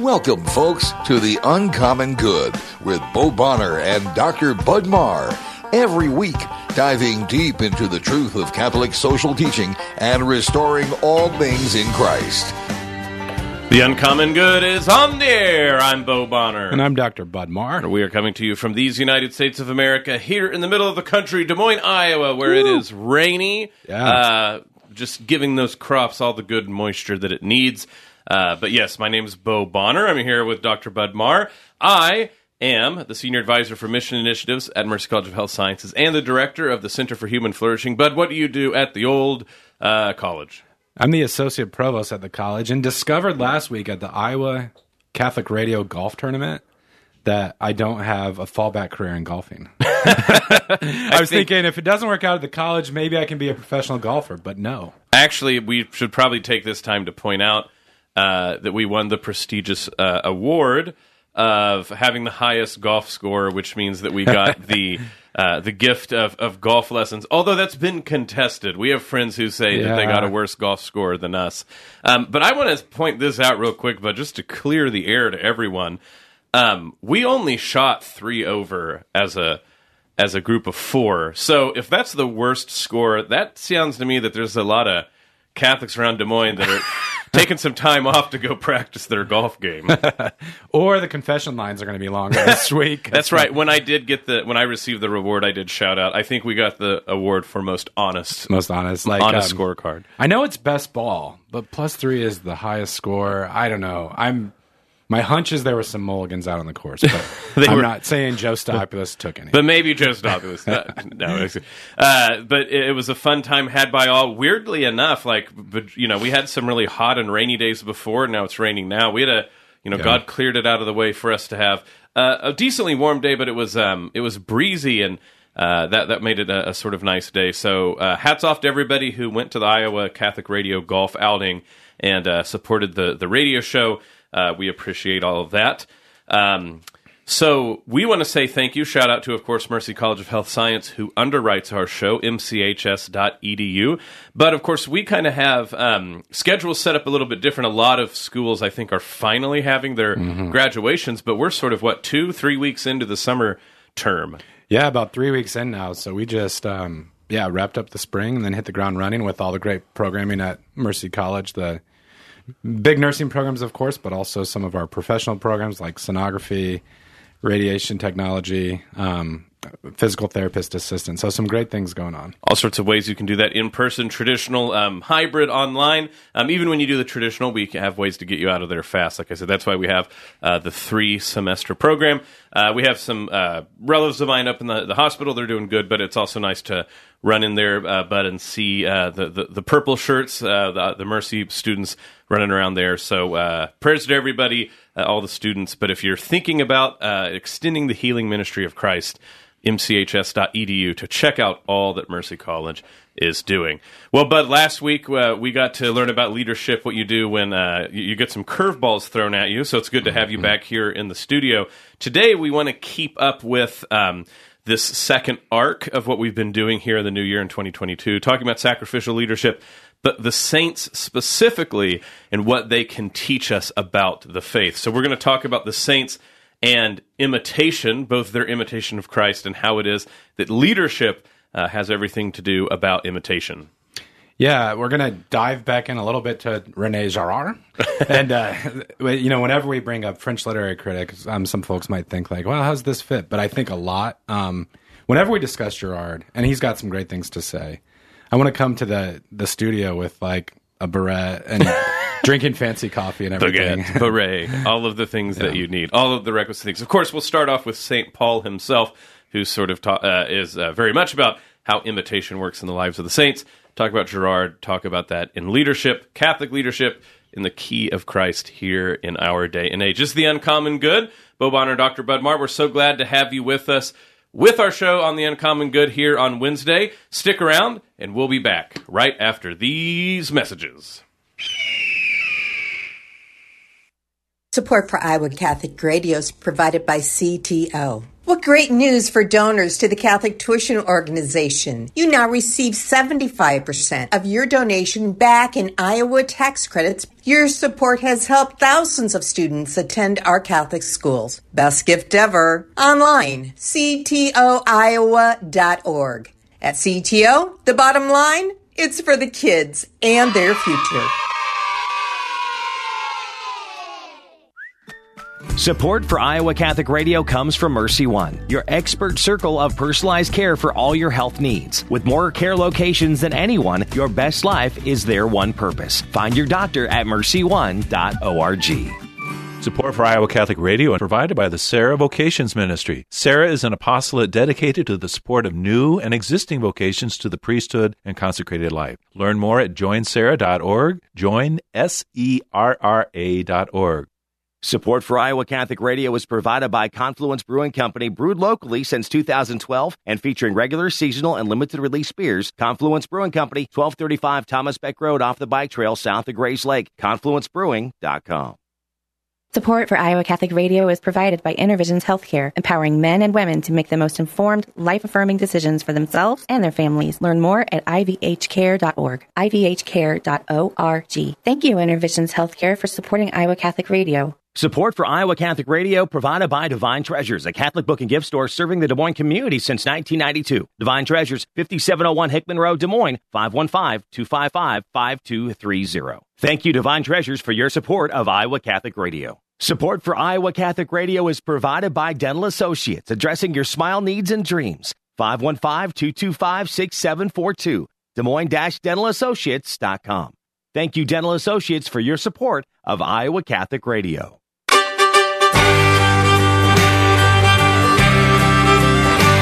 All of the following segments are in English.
Welcome, folks, to the Uncommon Good with Bo Bonner and Dr. Bud Marr. Every week, diving deep into the truth of Catholic social teaching and restoring all things in Christ. The Uncommon Good is on the air. I'm Bo Bonner. And I'm Dr. Bud Marr. We are coming to you from these United States of America, here in the middle of the country, Des Moines, Iowa, where Woo. it is rainy. Yeah. Uh, just giving those crops all the good moisture that it needs. Uh, but yes, my name is Bo Bonner. I'm here with Dr. Bud Marr. I am the Senior Advisor for Mission Initiatives at Mercy College of Health Sciences and the Director of the Center for Human Flourishing. Bud, what do you do at the old uh, college? I'm the Associate Provost at the college and discovered last week at the Iowa Catholic Radio Golf Tournament that I don't have a fallback career in golfing. I, was think, thinking if it doesn't work out at the college, maybe I can be a professional golfer, but no. Actually, we should probably take this time to point out uh, that we won the prestigious uh, award of having the highest golf score, which means that we got the uh, the gift of, of golf lessons. Although that's been contested, we have friends who say yeah. that they got a worse golf score than us. Um, but I want to point this out real quick, but just to clear the air to everyone, um, we only shot three over as a as a group of four. So if that's the worst score, that sounds to me that there's a lot of Catholics around Des Moines that are taking some time off to go practice their golf game. or the confession lines are going to be longer this week. That's right. When I did get the when I received the reward, I did shout out. I think we got the award for most honest, most honest, like honest um, scorecard. I know it's best ball, but plus three is the highest score. I don't know. I'm my hunch is there were some mulligans out on the course, but I'm were, not saying Joe Stopulus took any. But maybe Joe Stopulus. no, uh, but it, was a fun time had by all. Weirdly enough, like, but you know, we had some really hot and rainy days before. Now it's raining. Now we had a, you know, yeah. God cleared it out of the way for us to have uh, a decently warm day, but it was um, it was breezy and. Uh, that that made it a, a, sort of nice day. So uh, hats off to everybody who went to the Iowa Catholic Radio golf outing and uh, supported the the radio show. Uh, we appreciate all of that. Um, so we want to say thank you. Shout out to, of course, Mercy College of Health Science, who underwrites our show, mchs.edu. But of course, we kind of have um, schedules set up a little bit different. A lot of schools, I think, are finally having their mm-hmm. graduations, but we're sort of what two, three weeks into the summer term. Yeah, about three weeks in now. So we just um, yeah wrapped up the spring and then hit the ground running with all the great programming at Mercy College. The big nursing programs, of course, but also some of our professional programs like sonography, radiation technology, um, physical therapist assistant. So some great things going on. All sorts of ways you can do that in person, traditional, um, hybrid, online. Um, even when you do the traditional, we have ways to get you out of there fast. Like I said, that's why we have uh, the three semester program. Uh, we have some uh, relatives of mine up in the, the hospital. They're doing good, but it's also nice to run in there, uh, Bud, and see uh, the, the, the purple shirts, uh, the, the Mercy students running around there. So uh, prayers to everybody, uh, all the students. But if you're thinking about extending the healing ministry of Christ, mchs.edu to check out all that Mercy College is doing. Well, Bud, last week uh, we got to learn about leadership, what you do when uh, you get some curveballs thrown at you. So it's good to have you mm-hmm. back here in the studio. Today we want to keep up with. Um, this second arc of what we've been doing here in the new year in 2022, talking about sacrificial leadership, but the saints specifically and what they can teach us about the faith. So we're going to talk about the saints and imitation, both their imitation of Christ and how it is that leadership uh, has everything to do about imitation. Yeah, we're going to dive back in a little bit to Rene Girard. and, uh, you know, whenever we bring up French literary critics, um, some folks might think, like, well, how's this fit? But I think a lot. Um, whenever we discuss Girard, and he's got some great things to say, I want to come to the the studio with like a beret and drinking fancy coffee and everything. Baguette, beret, all of the things yeah. that you need, all of the requisite things. Of course, we'll start off with Saint Paul himself, who sort of ta- uh, is uh, very much about how imitation works in the lives of the saints. Talk about Girard. Talk about that in leadership, Catholic leadership, in the key of Christ here in our day and age. This is the uncommon good. Bo Bonner, Dr. Bud Marr, we're so glad to have you with us with our show on the Uncommon Good here on Wednesday. Stick around, and we'll be back right after these messages. Support for Iowa Catholic Radio is provided by CTO. What great news for donors to the Catholic Tuition Organization. You now receive 75% of your donation back in Iowa tax credits. Your support has helped thousands of students attend our Catholic schools. Best gift ever. Online, ctoiowa.org. At CTO, the bottom line, it's for the kids and their future. Support for Iowa Catholic Radio comes from Mercy One, your expert circle of personalized care for all your health needs. With more care locations than anyone, your best life is their one purpose. Find your doctor at mercyone.org. Support for Iowa Catholic Radio is provided by the Serra Vocations Ministry. Serra is an apostolate dedicated to the support of new and existing vocations to the priesthood and consecrated life. Learn more at joinserra.org, join S-E-R-R-A.org. Support for Iowa Catholic Radio is provided by Confluence Brewing Company, brewed locally since 2012 and featuring regular, seasonal, and limited release beers. Confluence Brewing Company, 1235 Thomas Beck Road off the bike trail south of Grays Lake. ConfluenceBrewing.com. Support for Iowa Catholic Radio is provided by InnerVisions Healthcare, empowering men and women to make the most informed, life-affirming decisions for themselves and their families. Learn more at ivhcare.org, ivhcare.org. Thank you, InnerVisions Healthcare, for supporting Iowa Catholic Radio. Support for Iowa Catholic Radio provided by Divine Treasures, a Catholic book and gift store serving the Des Moines community since 1992. Divine Treasures, 5701 Hickman Road, Des Moines, 515-255-5230. Thank you, Divine Treasures, for your support of Iowa Catholic Radio. Support for Iowa Catholic Radio is provided by Dental Associates, addressing your smile needs and dreams. 515-225-6742. Des Moines-DentalAssociates.com. Thank you, Dental Associates, for your support of Iowa Catholic Radio.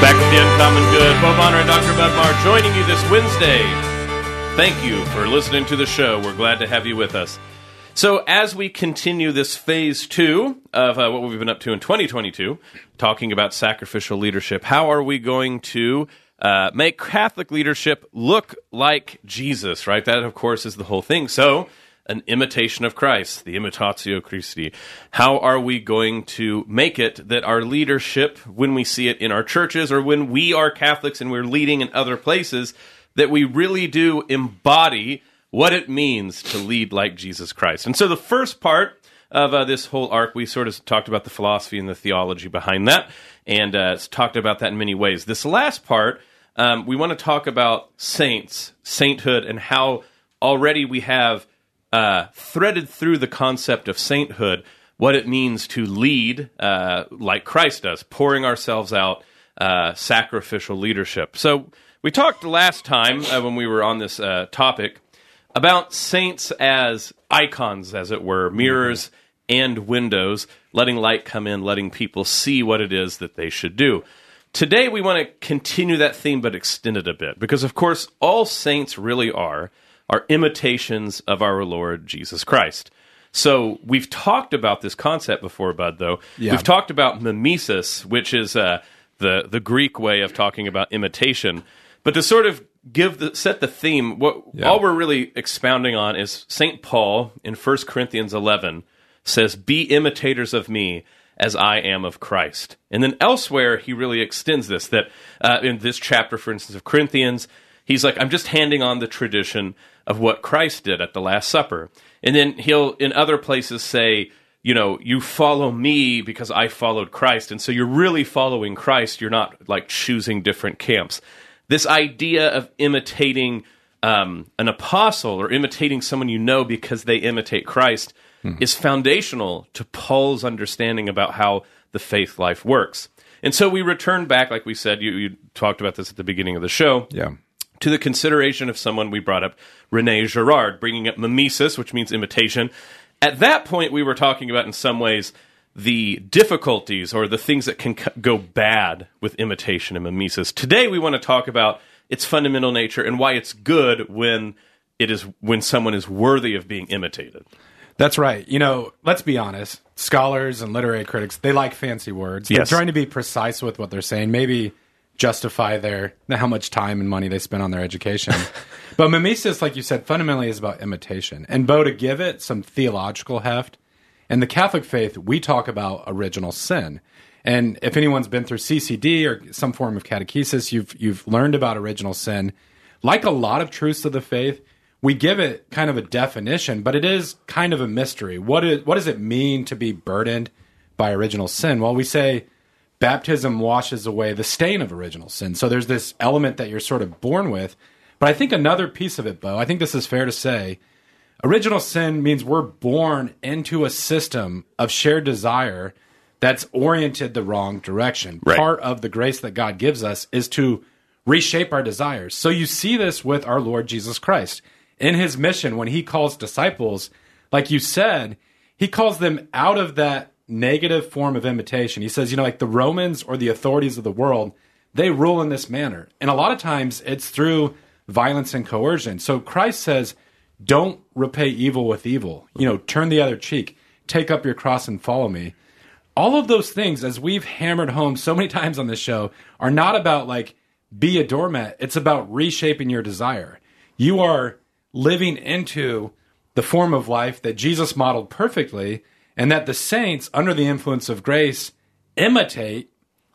Back with the Uncommon Good. Bo Bonner and Dr. Bud Marr joining you this Wednesday. Thank you for listening to the show. We're glad to have you with us. So, as we continue this phase two of uh, what we've been up to in 2022, talking about sacrificial leadership, how are we going to uh, make Catholic leadership look like Jesus, right? That, of course, is the whole thing. So, an imitation of Christ, the imitatio Christi. How are we going to make it that our leadership, when we see it in our churches or when we are Catholics and we're leading in other places, that we really do embody what it means to lead like Jesus Christ? And so the first part of uh, this whole arc, we sort of talked about the philosophy and the theology behind that, and uh, talked about that in many ways. This last part, um, we want to talk about saints, sainthood, and how already we have uh, threaded through the concept of sainthood what it means to lead uh, like Christ does, pouring ourselves out, uh, sacrificial leadership. So we talked last time uh, when we were on this uh, topic about saints as icons, as it were, mirrors and windows, letting light come in, letting people see what it is that they should do. Today, we want to continue that theme but extend it a bit because, of course, all saints really are are imitations of our Lord Jesus Christ. So we've talked about this concept before, Bud. Though Yeah. we've talked about mimesis, which is uh, the the Greek way of talking about imitation. But to sort of give the set the theme, what all we're really expounding on is Saint Paul in 1 Corinthians 11 says, "Be imitators of me." As I am of Christ. And then elsewhere, he really extends this. That uh, in this chapter, for instance, of Corinthians, he's like, I'm just handing on the tradition of what Christ did at the Last Supper. And then he'll, in other places, say, you know, you follow me because I followed Christ. And so you're really following Christ. You're not like choosing different camps. This idea of imitating um, an apostle or imitating someone you know because they imitate Christ is foundational to Paul's understanding about how the faith life works. And so we return back, like we said, you, you talked about this at the beginning of the show Yeah. To the consideration of someone we brought up, Rene Girard, bringing up mimesis, which means imitation. At that point, we were talking about, in some ways, the difficulties or the things that can c- go bad with imitation and mimesis. Today, we want to talk about its fundamental nature and why it's good when it is when someone is worthy of being imitated. That's right. You know, let's be honest. Scholars and literary critics, they like fancy words. Yes. They're trying to be precise with what they're saying, maybe justify their how much time and money they spend on their education. but mimesis, like you said, fundamentally is about imitation. And Bo, to give it some theological heft, in the Catholic faith, we talk about original sin. And if anyone's been through CCD or some form of catechesis, you've you've learned about original sin. Like a lot of truths of the faith, we give it kind of a definition, but it is kind of a mystery. What is what does it mean to be burdened by original sin? Well, we say baptism washes away the stain of original sin. So there's this element that you're sort of born with. But I think another piece of it, Bo, I think this is fair to say, original sin means we're born into a system of shared desire that's oriented the wrong direction. Right. Part of the grace that God gives us is to reshape our desires. So you see this with our Lord Jesus Christ. In his mission, when he calls disciples, like you said, he calls them out of that negative form of imitation. He says, you know, like the Romans or the authorities of the world, they rule in this manner. And a lot of times it's through violence and coercion. So Christ says, don't repay evil with evil. You know, turn the other cheek, take up your cross and follow me all of those things, as we've hammered home so many times on this show, are not about like be a doormat. It's about reshaping your desire. You are living into the form of life that Jesus modeled perfectly, and that the saints, under the influence of grace, imitate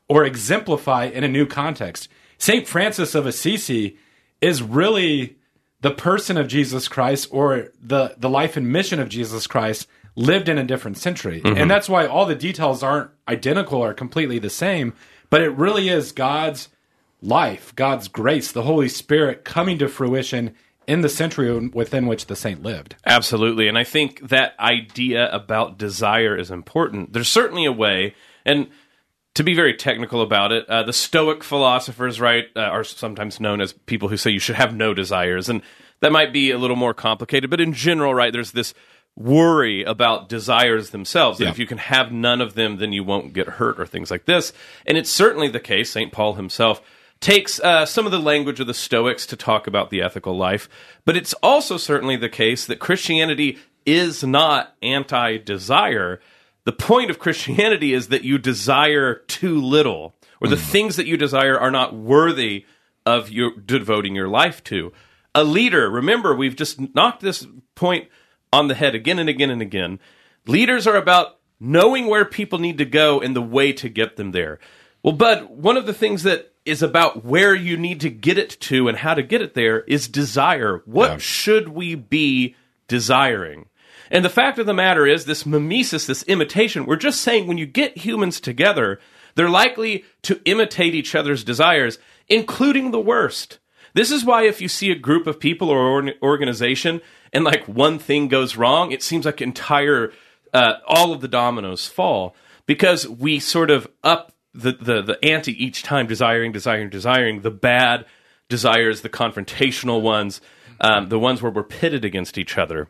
or exemplify in a new context. St. Francis of Assisi is really the person of Jesus Christ or the, the life and mission of Jesus Christ lived in a different century. Mm-hmm. And that's why all the details aren't identical or completely the same, but it really is God's life, God's grace, the Holy Spirit coming to fruition in the century within which the saint lived. Absolutely. And I think that idea about desire is important. There's certainly a way, and to be very technical about it, uh, the Stoic philosophers, right, uh, are sometimes known as people who say you should have no desires. And that might be a little more complicated, but in general, right, there's this worry about desires themselves. That Yeah. if you can have none of them, then you won't get hurt or things like this. And it's certainly the case. St. Paul himself takes uh, some of the language of the Stoics to talk about the ethical life, but it's also certainly the case that Christianity is not anti desire. The point of Christianity is that you desire too little, or the things that you desire are not worthy of your devoting your life to. A leader, remember, we've just knocked this point on the head again and again and again. Leaders are about knowing where people need to go and the way to get them there. Well, Bud, one of the things that is about where you need to get it to and how to get it there is desire. What Yeah. should we be desiring? And the fact of the matter is, this mimesis, this imitation, we're just saying when you get humans together, they're likely to imitate each other's desires, including the worst. This is why if you see a group of people or organ- organization and like one thing goes wrong, it seems like entire uh, all of the dominoes fall because we sort of up the, the the ante each time, desiring, desiring, desiring. The bad desires, the confrontational ones, um, the ones where we're pitted against each other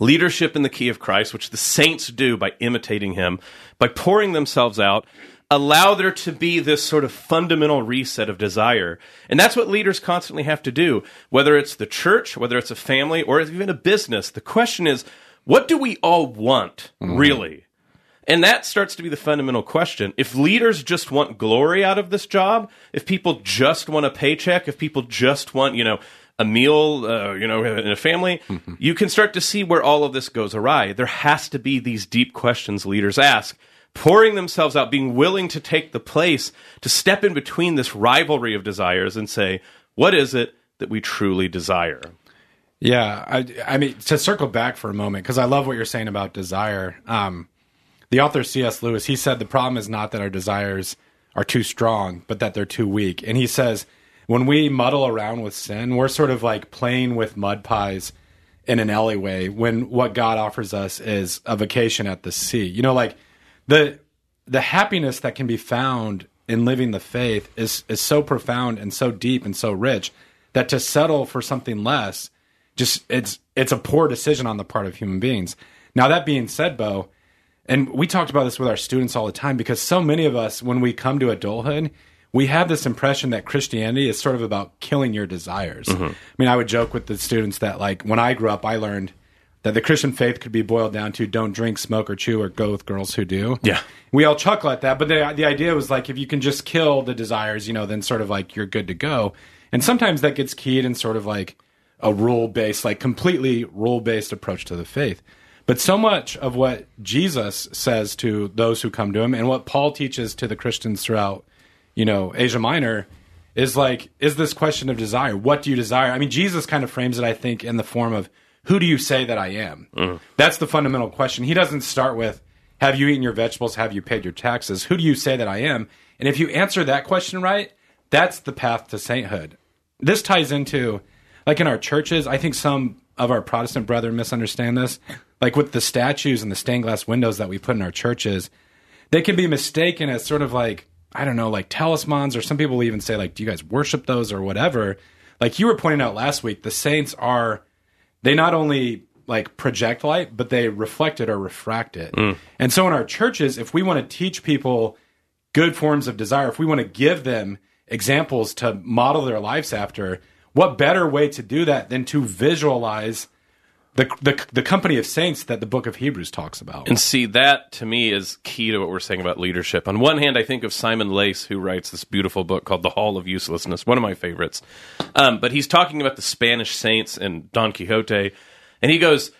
leadership in the key of Christ, which the saints do by imitating him, by pouring themselves out, allow there to be this sort of fundamental reset of desire. And that's what leaders constantly have to do, whether it's the church, whether it's a family, or even a business. The question is, what do we all want, really? And that starts to be the fundamental question. If leaders just want glory out of this job, if people just want a paycheck, if people just want, you know, a meal, uh, you know, in a family, you can start to see where all of this goes awry. There has to be these deep questions leaders ask, pouring themselves out, being willing to take the place to step in between this rivalry of desires and say, what is it that we truly desire? Yeah, I, I mean to circle back for a moment because I love what you're saying about desire. Um, the author C.S. Lewis he said the problem is not that our desires are too strong, but that they're too weak. And he says when we muddle around with sin, we're sort of like playing with mud pies in an alleyway. When what God offers us is a vacation at the sea. You know, like the the happiness that can be found in living the faith is is so profound and so deep and so rich that to settle for something less just it's it's a poor decision on the part of human beings. Now that being said, Bo, and we talked about this with our students all the time because so many of us when we come to adulthood, we have this impression that Christianity is sort of about killing your desires. Mm-hmm. I mean, I would joke with the students that like when I grew up, I learned that the Christian faith could be boiled down to don't drink, smoke, or chew, or go with girls who do. Yeah. We all chuckle at that, but the the idea was like if you can just kill the desires, you know, then sort of like you're good to go. And sometimes that gets keyed in sort of like a rule based, like completely rule based approach to the faith. But so much of what Jesus says to those who come to him and what Paul teaches to the Christians throughout, you know, Asia Minor is like, is this question of desire? What do you desire? I mean, Jesus kind of frames it, I think, in the form of, who do you say that I am? Mm. That's the fundamental question. He doesn't start with, have you eaten your vegetables? Have you paid your taxes? Who do you say that I am? And if you answer that question right, that's the path to sainthood. This ties into, like in our churches, I think some of our Protestant brethren misunderstand this. Like with the statues and the stained glass windows that we put in our churches, they can be mistaken as sort of like, I don't know, like talismans, or some people even say, like, do you guys worship those or whatever? Like you were pointing out last week, the saints are, they not only like project light, but they reflect it or refract it. Mm. And so in our churches, if we want to teach people good forms of desire, if we want to give them examples to model their lives after, what better way to do that than to visualize the, the, the company of saints that the book of Hebrews talks about? And see, that to me is key to what we're saying about leadership. On one hand, I think of Simon Leys, who writes this beautiful book called The Hall of Uselessness, one of my favorites. Um, but he's talking about the Spanish saints and Don Quixote. And he goes,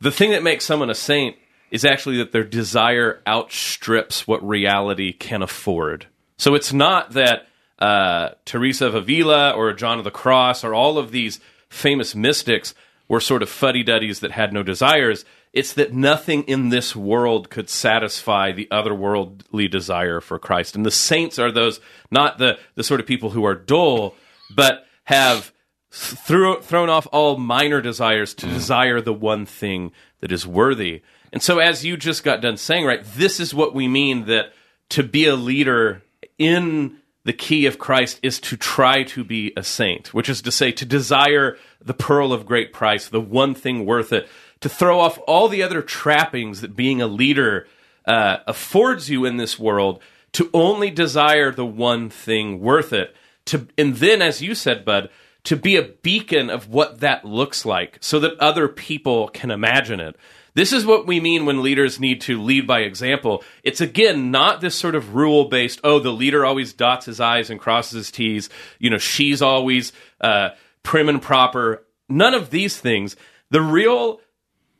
The thing that makes someone a saint is actually that their desire outstrips what reality can afford. So it's not that uh, Teresa of Avila or John of the Cross or all of these famous mystics were sort of fuddy duddies that had no desires. It's that nothing in this world could satisfy the otherworldly desire for Christ. And the saints are those, not the, the sort of people who are dull, but have thrown off all minor desires to desire the one thing that is worthy. And so, as you just got done saying, right, this is what we mean that to be a leader in the key of Christ is to try to be a saint, which is to say, to desire the pearl of great price, the one thing worth it, to throw off all the other trappings that being a leader uh, affords you in this world, to only desire the one thing worth it. To, and then, as you said, Bud, to be a beacon of what that looks like so that other people can imagine it. This is what we mean when leaders need to lead by example. It's again not this sort of rule based, oh, the leader always dots his I's and crosses his T's. You know, she's always uh, prim and proper. None of these things. The real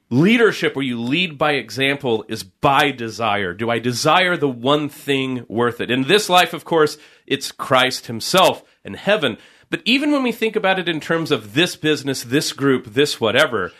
leadership where you lead by example is by desire. Do I desire the one thing worth it? In this life, of course, it's Christ himself and heaven. But even when we think about it in terms of this business, this group, this whatever,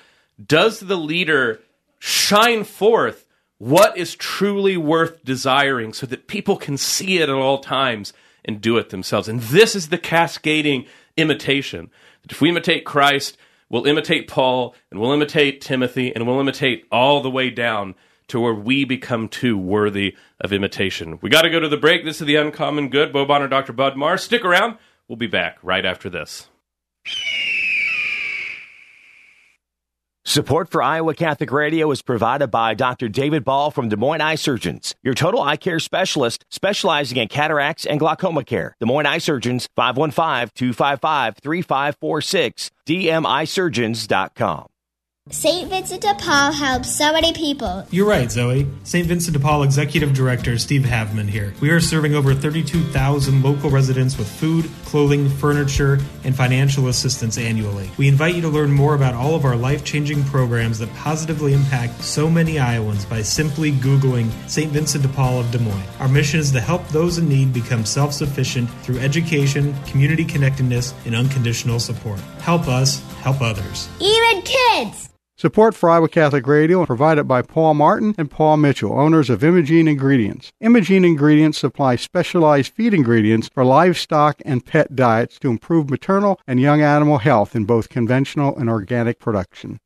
does the leader shine forth what is truly worth desiring so that people can see it at all times and do it themselves. And this is the cascading imitation. If we imitate Christ, we'll imitate Paul, and we'll imitate Timothy, and we'll imitate all the way down to where we become too worthy of imitation. We got to go to the break. This is the Uncommon Good. Bo Bonner, Dr. Bud Marr. Stick around. We'll be back right after this. Support for Iowa Catholic Radio is provided by Dr. David Ball from Des Moines Eye Surgeons, your total eye care specialist specializing in cataracts and glaucoma care. Des Moines Eye Surgeons, 515-255-3546, dmisurgeons.com. St. Vincent de Paul helps so many people. You're right, Zoe. St. Vincent de Paul Executive Director Steve Havman here. We are serving over 32,000 local residents with food, clothing, furniture, and financial assistance annually. We invite you to learn more about all of our life changing programs that positively impact so many Iowans by simply Googling St. Vincent de Paul of Des Moines. Our mission is to help those in need become self sufficient through education, community connectedness, and unconditional support. Help us help others. Even kids! Support for Iowa Catholic Radio is provided by Paul Martin and Paul Mitchell, owners of Imogene Ingredients. Imogene Ingredients supply specialized feed ingredients for livestock and pet diets to improve maternal and young animal health in both conventional and organic production.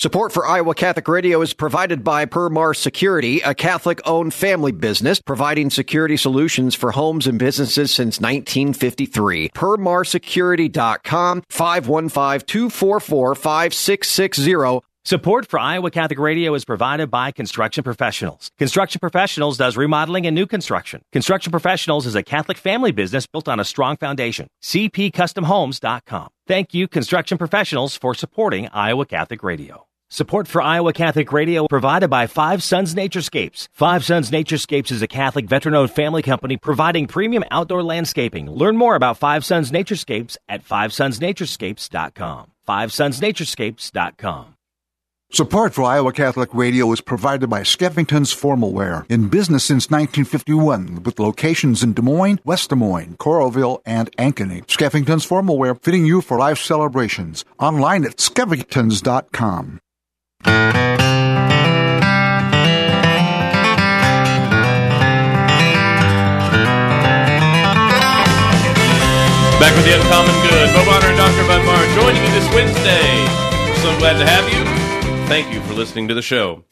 Support for Iowa Catholic Radio is provided by Permar Security, a Catholic owned family business providing security solutions for homes and businesses since 1953. PermarSecurity.com 515 244 5660 Support for Iowa Catholic Radio is provided by Construction Professionals. Construction Professionals does remodeling and new construction. Construction Professionals is a Catholic family business built on a strong foundation. CPCustomHomes.com. Thank you, Construction Professionals, for supporting Iowa Catholic Radio. Support for Iowa Catholic Radio provided by Five Sons Naturescapes. Five Sons Naturescapes is a Catholic veteran-owned family company providing premium outdoor landscaping. Learn more about Five Sons Naturescapes at FiveSonsNaturescapes.com. FiveSonsNaturescapes.com. Support for Iowa Catholic Radio is provided by Skeffington's Formalware, in business since 1951, with locations in Des Moines, West Des Moines, Coralville, and Ankeny. Skeffington's Formalware, fitting you for life celebrations. Online at skeffingtons.com. Back with the Uncommon Good. Bo Bonner and Dr. Marr joining you this Wednesday. We're so glad to have you. Thank you for listening to the show.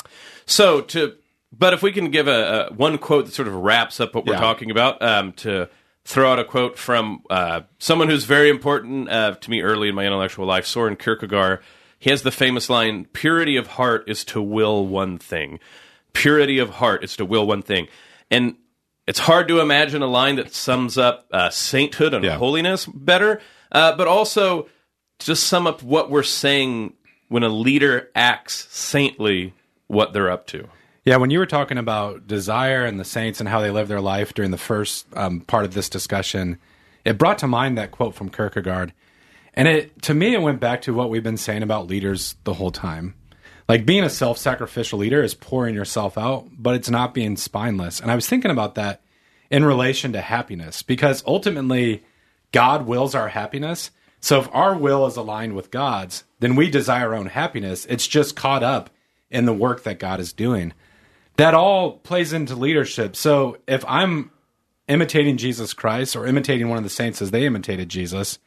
So, to but if we can give a, a one quote that sort of wraps up what we're Yeah. talking about, um, to throw out a quote from uh, someone who's very important uh, to me early in my intellectual life, Soren Kierkegaard. He has the famous line: "Purity of heart is to will one thing. Purity of heart is to will one thing." And it's hard to imagine a line that sums up uh, sainthood and holiness better, uh, but also just sum up what we're saying when a leader acts saintly, what they're up to. Yeah, when you were talking about desire and the saints and how they live their life during the first um, part of this discussion, it brought to mind that quote from Kierkegaard. And it to me it went back to what we've been saying about leaders the whole time. Like being a self-sacrificial leader is pouring yourself out, but it's not being spineless. And I was thinking about that in relation to happiness because ultimately God wills our happiness. So if our will is aligned with God's, then we desire our own happiness. It's just caught up in the work that God is doing. That all plays into leadership. So if I'm imitating Jesus Christ or imitating one of the saints as they imitated Jesus,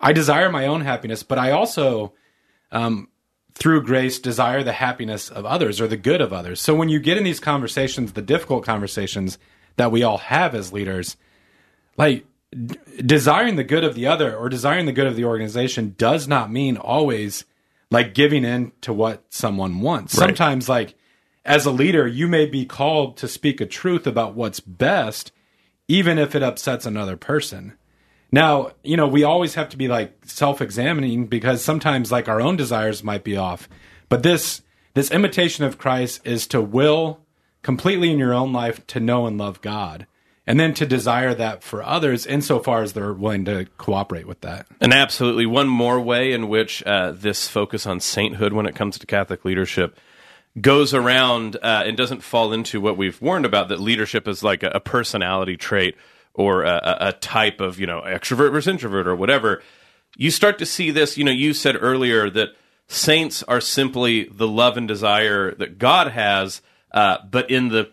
I desire my own happiness, but I also, um, through grace, desire the happiness of others or the good of others. So when you get in these conversations, the difficult conversations that we all have as leaders, like d- desiring the good of the other or desiring the good of the organization does not mean always like giving in to what someone wants. Right. Sometimes, like as a leader, you may be called to speak a truth about what's best, even if it upsets another person. Now, you know, we always have to be like self-examining because sometimes like our own desires might be off. But this this imitation of Christ is to will completely in your own life to know and love God. And then to desire that for others insofar as they're willing to cooperate with that. And absolutely, one more way in which uh, this focus on sainthood when it comes to Catholic leadership goes around uh, and doesn't fall into what we've warned about that leadership is like a, a personality trait or a, a- type of, you know, extrovert versus introvert or whatever. You start to see this, you know, you said earlier that saints are simply the love and desire that God has, uh, but in the,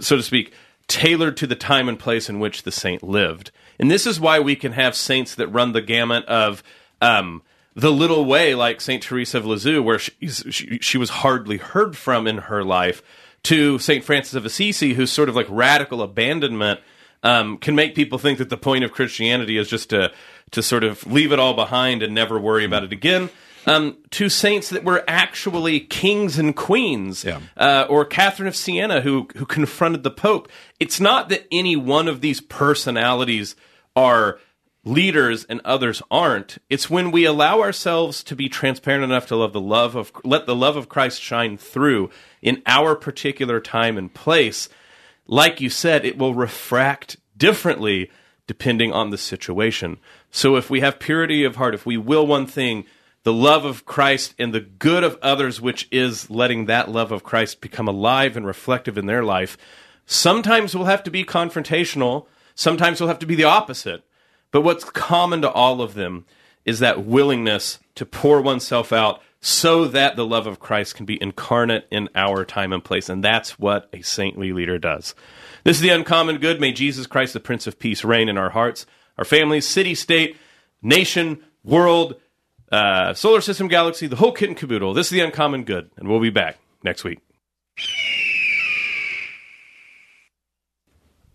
so to speak, tailored to the time and place in which the saint lived. And this is why we can have saints that run the gamut of um, the little way, like Saint Teresa of Lisieux, where she, she was hardly heard from in her life, to Saint Francis of Assisi, whose sort of like radical abandonment um, can make people think that the point of Christianity is just to to sort of leave it all behind and never worry about it again. Um, to saints that were actually kings and queens, uh, or Catherine of Siena, who who confronted the Pope. It's not that any one of these personalities are leaders and others aren't. It's when we allow ourselves to be transparent enough to love the love of let the love of Christ shine through in our particular time and place. Like you said, it will refract differently depending on the situation. So if we have purity of heart, if we will one thing, the love of Christ and the good of others, which is letting that love of Christ become alive and reflective in their life, sometimes we'll have to be confrontational. Sometimes we'll have to be the opposite. But what's common to all of them is that willingness to pour oneself out so that the love of Christ can be incarnate in our time and place. And that's what a saintly leader does. This is the uncommon good. May Jesus Christ, the Prince of Peace, reign in our hearts, our families, city, state, nation, world, uh, solar system, galaxy, the whole kit and caboodle. This is the uncommon good. And we'll be back next week.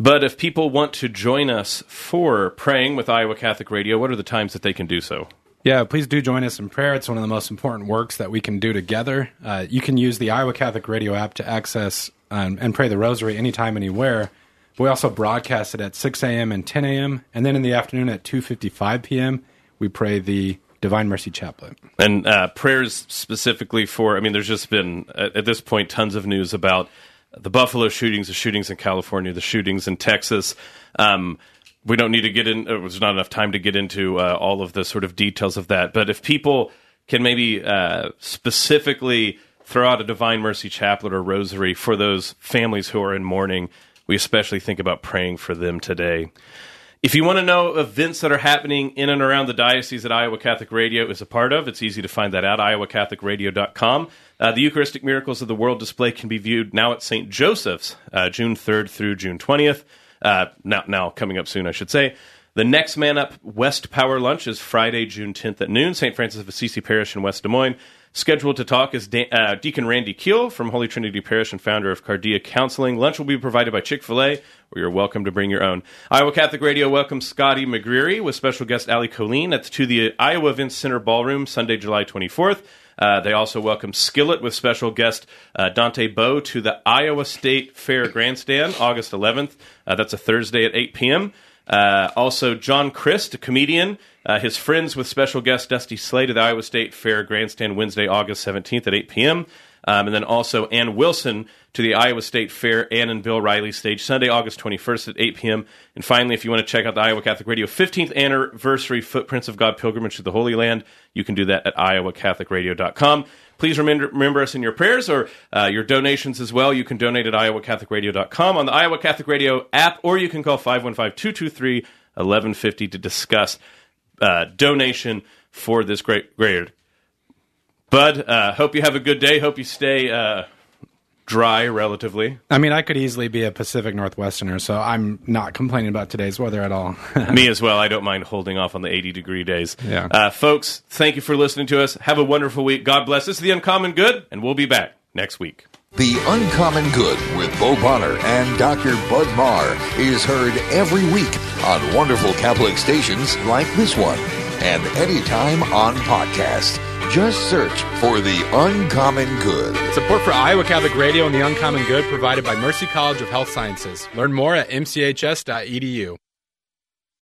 But if people want to join us for praying with Iowa Catholic Radio, what are the times that they can do so? Yeah, please do join us in prayer. It's one of the most important works that we can do together. Uh, you can use the Iowa Catholic Radio app to access um, and pray the Rosary anytime, anywhere. We also broadcast it at 6 a.m. and 10 a.m. And then in the afternoon at 2.55 p.m., we pray the Divine Mercy Chaplet. And uh, prayers specifically for, I mean, there's just been, at, this point, tons of news about the Buffalo shootings, the shootings in California, the shootings in Texas. Um, we don't need to get in, uh, there's not enough time to get into uh, all of the sort of details of that. But if people can maybe uh, specifically throw out a Divine Mercy Chaplet or Rosary for those families who are in mourning. We especially think about praying for them today. If you want to know events that are happening in and around the diocese that Iowa Catholic Radio is a part of, it's easy to find that out, iowacatholicradio.com. Uh, the Eucharistic Miracles of the World display can be viewed now at St. Joseph's, uh, June 3rd through June 20th. Uh, now, now, coming up soon, I should say. The next Man Up West Power Lunch is Friday, June 10th at noon, St. Francis of Assisi Parish in West Des Moines. Scheduled to talk is De- uh, Deacon Randy Keel from Holy Trinity Parish and founder of Cardia Counseling. Lunch will be provided by Chick fil A, where you're welcome to bring your own. Iowa Catholic Radio welcomes Scotty McCreery with special guest Ali Colleen at to the Iowa Events Center Ballroom Sunday, July 24th. Uh, they also welcome Skillet with special guest uh, Dante Bowe to the Iowa State Fair Grandstand August 11th. Uh, that's a Thursday at 8 p.m. Uh, also, John Crist, a comedian, uh, his friends with special guest Dusty Slay at the Iowa State Fair Grandstand Wednesday, August 17th at 8 p.m. Um, and then also Ann Wilson to the Iowa State Fair, Anne and Bill Riley stage Sunday, August 21st at 8 p.m. And finally, if you want to check out the Iowa Catholic Radio 15th anniversary Footprints of God pilgrimage to the Holy Land, you can do that at iowacatholicradio.com. Please remember, remember us in your prayers or uh, your donations as well. You can donate at iowacatholicradio.com on the Iowa Catholic Radio app, or you can call 515 223 1150 to discuss uh, donation for this great grade. Bud, uh, hope you have a good day. Hope you stay uh, dry relatively. I mean, I could easily be a Pacific Northwesterner, so I'm not complaining about today's weather at all. Me as well. I don't mind holding off on the 80 degree days. Yeah. Uh, folks, thank you for listening to us. Have a wonderful week. God bless. This is The Uncommon Good, and we'll be back next week. The Uncommon Good with Bo Bonner and Dr. Bud Marr is heard every week on wonderful Catholic stations like this one and anytime on podcast. Just search for The Uncommon Good. Support for Iowa Catholic Radio and the Uncommon Good provided by Mercy College of Health Sciences. Learn more at mchs.edu.